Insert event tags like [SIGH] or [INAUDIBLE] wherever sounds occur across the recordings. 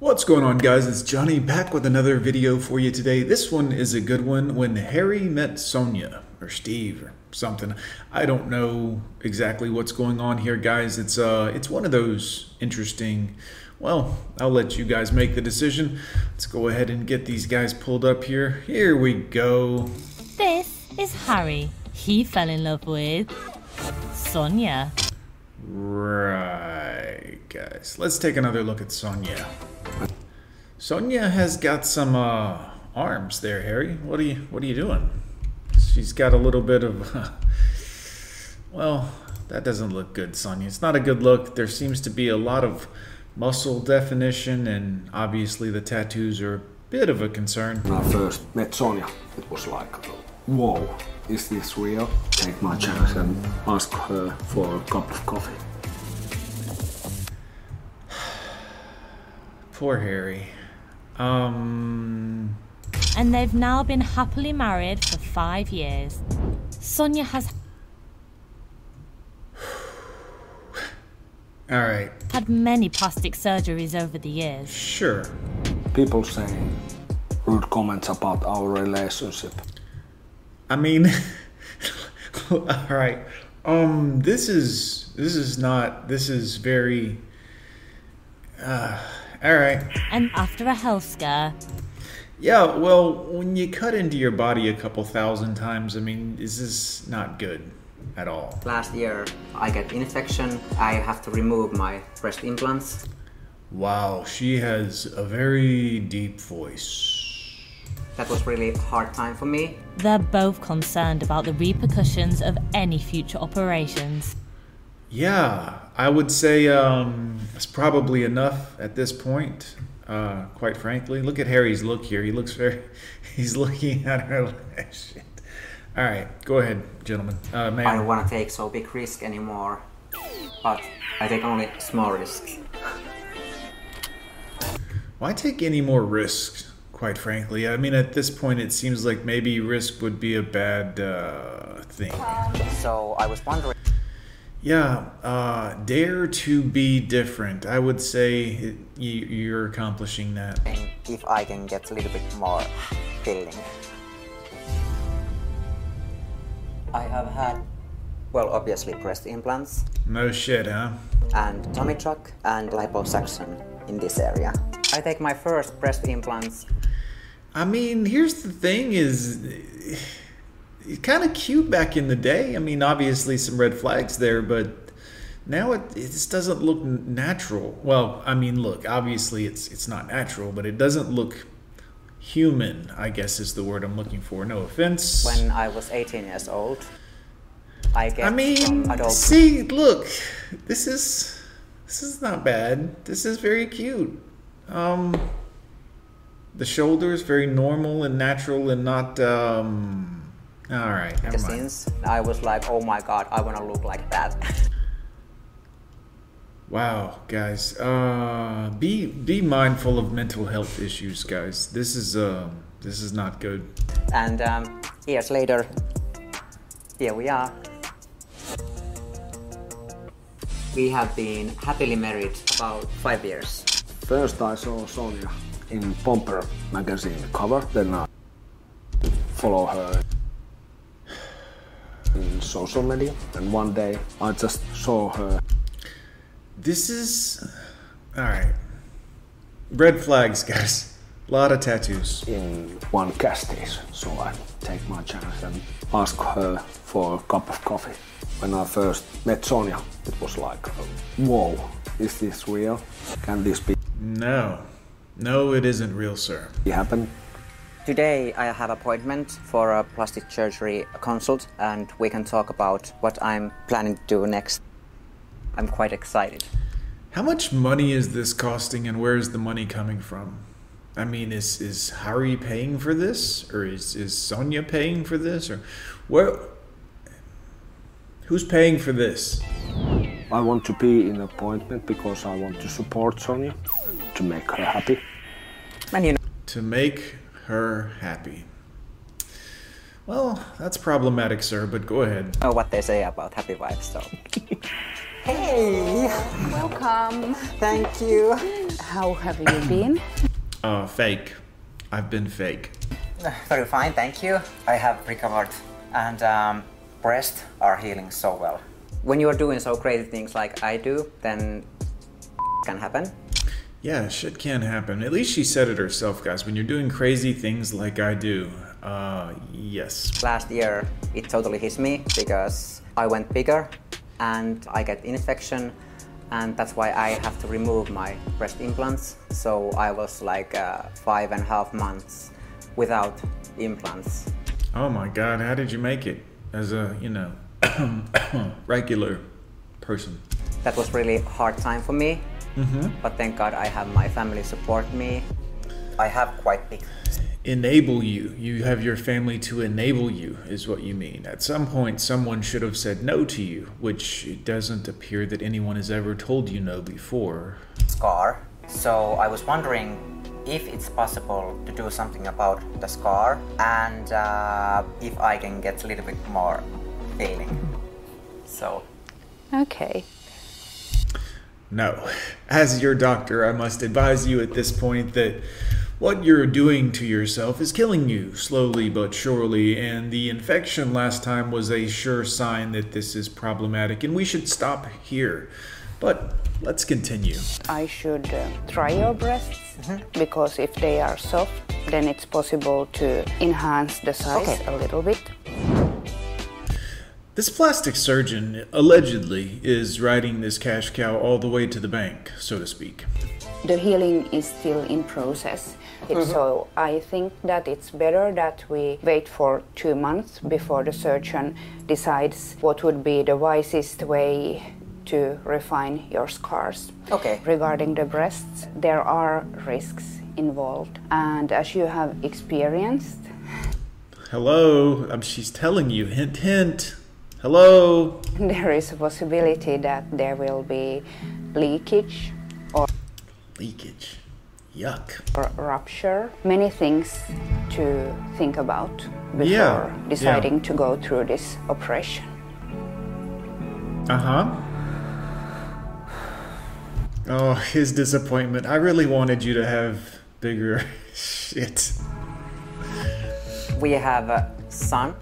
What's going on guys, it's Johnny back with another video for you today. This one is a good one, when Harry met Sonia, or Steve, or something. I don't know exactly what's going on here guys, it's uh, it's one of those interesting, well, I'll let you guys make the decision. Let's go ahead and get these guys pulled up here. Here we go. This is Harry. He fell in love with Sonia. Right, guys. Let's take another look at Sonia. Sonia has got some uh, arms there, Harry. What are you What are you doing? She's got a little bit of. [LAUGHS] well, that doesn't look good, Sonia. It's not a good look. There seems to be a lot of muscle definition, and obviously the tattoos are a bit of a concern. When I first met Sonia, it was like, whoa, is this real? Take my chance and ask her for a cup of coffee. [SIGHS] Poor Harry. Um. And they've now been happily married for five years. Sonia has [SIGHS] All right. had many plastic surgeries over the years. Sure. People saying rude comments about our relationship. I mean, [LAUGHS] all right. Um, this is this is not. This is very. Uh, all right. And after a health scare, Yeah. Well, when you cut into your body a couple thousand times, I mean, this is not good at all. Last year I get infection. I have to remove my breast implants. Wow, she has a very deep voice. That was really a hard time for me. they're both concerned about the repercussions of any future operations. Yeah, I would say um, it's probably enough at this point. Uh, quite frankly, look at Harry's look here. He looks very. [LAUGHS] He's looking [LAUGHS] at her. like, Shit. All right, go ahead, gentlemen. Uh, I don't want to take so big risk anymore. But I take only small risks. Why take any more risks? Quite frankly, I mean, at this point, it seems like maybe risk would be a bad uh, thing. So I was wondering Yeah, uh, dare to be different. I would say it, you, you're accomplishing that. And if I can get a little bit more filling. I have had, well, obviously breast implants No shit, huh? and tummy tuck and liposuction in this area. I take my first breast implants I mean, here's the thing: is kind of cute back in the day. I mean, obviously some red flags there, but now it, it just doesn't look natural. Well, I mean, look, obviously it's it's not natural, but it doesn't look human. I guess is the word I'm looking for. No offense. when I was 18 years old. I get I mean, adult see, look, this is this is not bad. This is very cute. Um, the shoulders very normal and natural and not um. All right, never mind. magazines. I was like, oh my god, I want to look like that. [LAUGHS] Wow, guys, uh, be be mindful of mental health issues, guys. This is uh, this is not good. and um, years later, here we are. We have been happily married about five years. First I saw Sonia in Pomper magazine cover, then I follow her in social media, and one day I just saw her This is all right. Red flags, guys. A lot of tattoos. in one gas station, so I take my chance and ask her for a cup of coffee. When I first met Sonia, it was like, whoa, is this real? Can this be No, no, it isn't real, sir. happen? Today I have appointment for a plastic surgery consult and we can talk about what I'm planning to do next. I'm quite excited. How much money is this costing, and where is the money coming from? I mean, is is Harry paying for this, or is is Sonia paying for this, or where? Who's paying for this? I want to be in an appointment because I want to support Sonia, to make her happy. And you know, To make her happy. Well, that's problematic, sir. But go ahead. Oh, what they say about happy wives, so. [LAUGHS] Hey, Welcome. thank you. How have you been? Uh, fake. I've been fake. [SIGHS] Very fine, thank you. I have recovered, and um, breasts are healing so well. When you are doing so crazy things like I do, then [LAUGHS] can happen. Yeah, shit can happen. At least she said it herself, guys. When you're doing crazy things like I do, uh, yes. Last year, it totally hit me because I went bigger and I get infection, and that's why I have to remove my breast implants. So I was like uh, five and a half months without implants. Oh my god, how did you make it? As a, you know, [COUGHS] regular person. That was really hard time for me, but thank God I have my family support me. I have quite big Enable you. You have your family to enable you, is what you mean. At some point, someone should have said no to you, which it doesn't appear that anyone has ever told you no before. scar. So I was wondering if it's possible to do something about the scar and uh, if I can get a little bit more feeling. So Okay. No. As your doctor, I must advise you at this point that what you're doing to yourself is killing you, slowly but surely, and the infection last time was a sure sign that this is problematic, and we should stop here. But let's continue. I should uh, try your breasts because if they are soft, then it's possible to enhance the size Okay. a little bit. This plastic surgeon allegedly is riding this cash cow all the way to the bank, so to speak. The healing is still in process. It- So I think that it's better that we wait for two months before the surgeon decides what would be the wisest way to refine your scars. Okay. Regarding the breasts, there are risks involved. And as you have experienced, Hello, um, she's telling you, hint, hint. Hello. there is a possibility that there will be leakage or Leakage. Yuck. Or rupture. Many things to think about before Yeah, yeah. deciding to go through this operation. Uh huh. Oh, his disappointment. I really wanted you to have bigger [LAUGHS] shit. we have a son,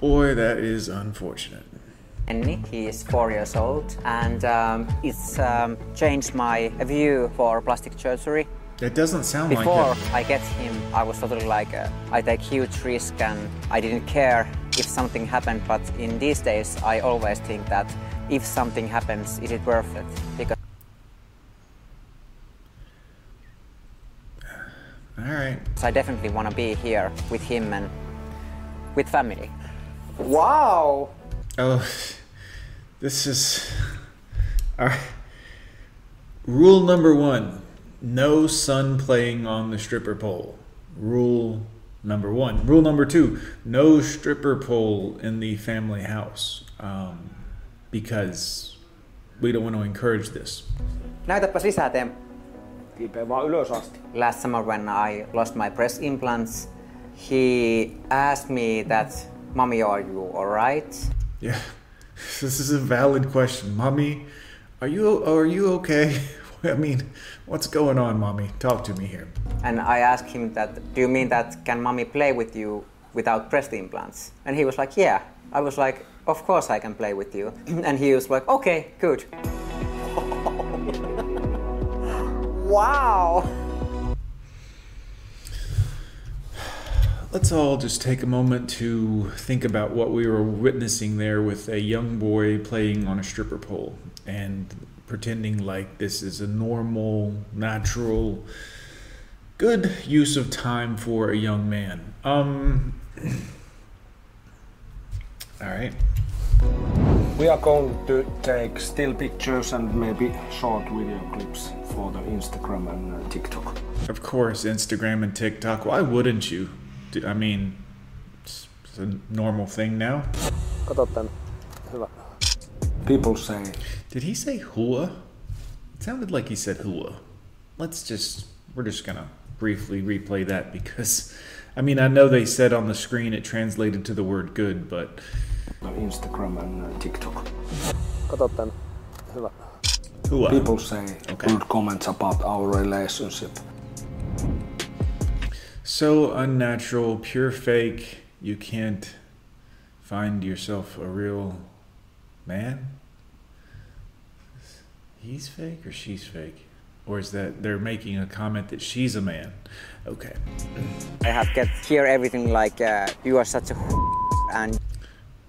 Boy, that is unfortunate. Lenny. He is four years old, and um, it's um, changed my view for plastic surgery. That doesn't sound Before like it. I get him, I was totally like, uh, I take huge risk and I didn't care if something happened. But in these days, I always think that if something happens, is it worth it? Because All right. So I definitely want to be here with him and with family. Wow! Oh, this is. All right. Rule number one no son playing on the stripper pole. Rule number one. Rule number two no stripper pole in the family house. Um, because we don't want to encourage this. Näytäpäs lisää, Tem. Kiipeä vaan ylös asti. Last summer when I lost my breast implants, he asked me that, Mommy, are you alright? Yeah, [LAUGHS] this is a valid question. Mommy, are you are you okay? [LAUGHS] I mean, what's going on, mommy? Talk to me here. And I asked him that, do you mean that can mommy play with you without breast implants? And he was like, yeah. I was like, of course I can play with you. [CLEARS THROAT] And he was like, okay, good. [LAUGHS] wow. Let's all just take a moment to think about what we were witnessing there with a young boy playing on a stripper pole and pretending like this is a normal, natural, good use of time for a young man. Um. [CLEARS THROAT] All right. We are going to take still pictures and maybe short video clips for the Instagram and uh, TikTok. Of course, Instagram and TikTok. Why wouldn't you? D- I mean, it's it's a normal thing now. Kato tän. Hyvä. People say Did he say hua? It sounded like he said hua. Let's just, we're just gonna briefly replay that because, I mean, I know they said on the screen it translated to the word good, but Instagram and uh, TikTok. Kato tän. Hyvä. Who? uh, People say Okay. good comments about our relationship. So unnatural, pure fake. You can't find yourself a real man? He's fake or she's fake? Or is that they're making a comment that she's a man? Okay. I have get hear everything like uh, you are such a and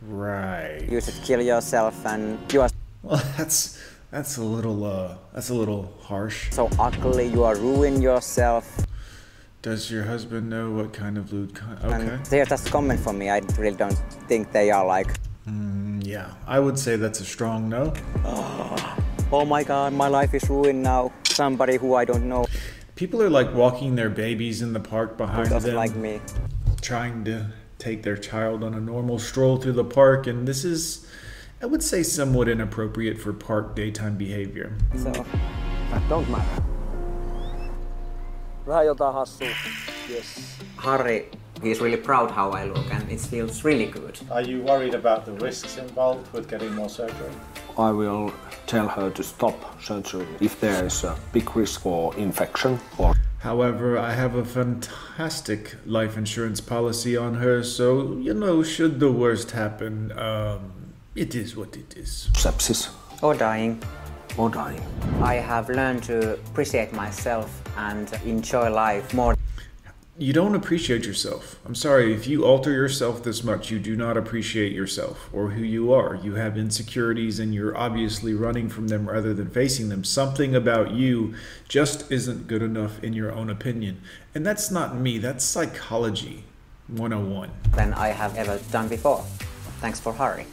Right. you should kill yourself and you are Well, [LAUGHS] that's that's a little uh that's a little harsh. so ugly, you are ruining yourself. Does your husband know what kind of lewd con- Okay. And they're just comment for me. I really don't think they are like, Mm, yeah, I would say that's a strong no. oh my god, my life is ruined now. Somebody who I don't know People are like walking their babies in the park behind them, like me. trying to take their child on a normal stroll through the park, and this is, I would say, somewhat inappropriate for park daytime behavior. So That don't matter. Vähän jotain hassua. Yes. Harry, he's really proud how I look and it feels really good. Are you worried about the risks involved with getting more surgery? I will tell her to stop surgery if there is a big risk for infection or However, I have a fantastic life insurance policy on her, so you know, should the worst happen, um, it is what it is. sepsis Or dying. or dying. I have learned to appreciate myself and enjoy life more. You don't appreciate yourself. I'm sorry, if you alter yourself this much, you do not appreciate yourself or who you are. You have insecurities and you're obviously running from them rather than facing them. Something about you just isn't good enough in your own opinion. And that's not me, that's psychology 101. than I have ever done before. Thanks for Harry.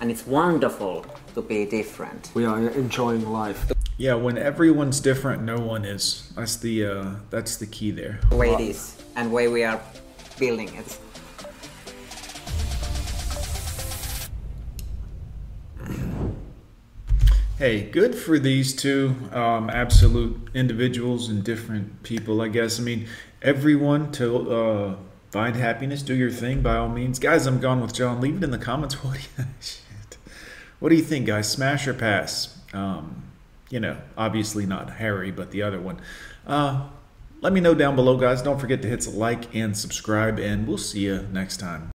And it's wonderful to be different. We are enjoying life. Yeah, when everyone's different, no one is. That's the uh, that's the key there. Way it is and way we are building it. Hey, good for these two um, absolute individuals and different people, I guess. I mean, everyone to uh, find happiness, do your thing by all means. Guys, I'm gone with John. Leave it in the comments. [LAUGHS] What do you, shit. What do you think, guys? Smash or pass? Um, you know, obviously not Harry, but the other one. Uh, let me know down below, guys. Don't forget to hit like and subscribe, and we'll see you next time.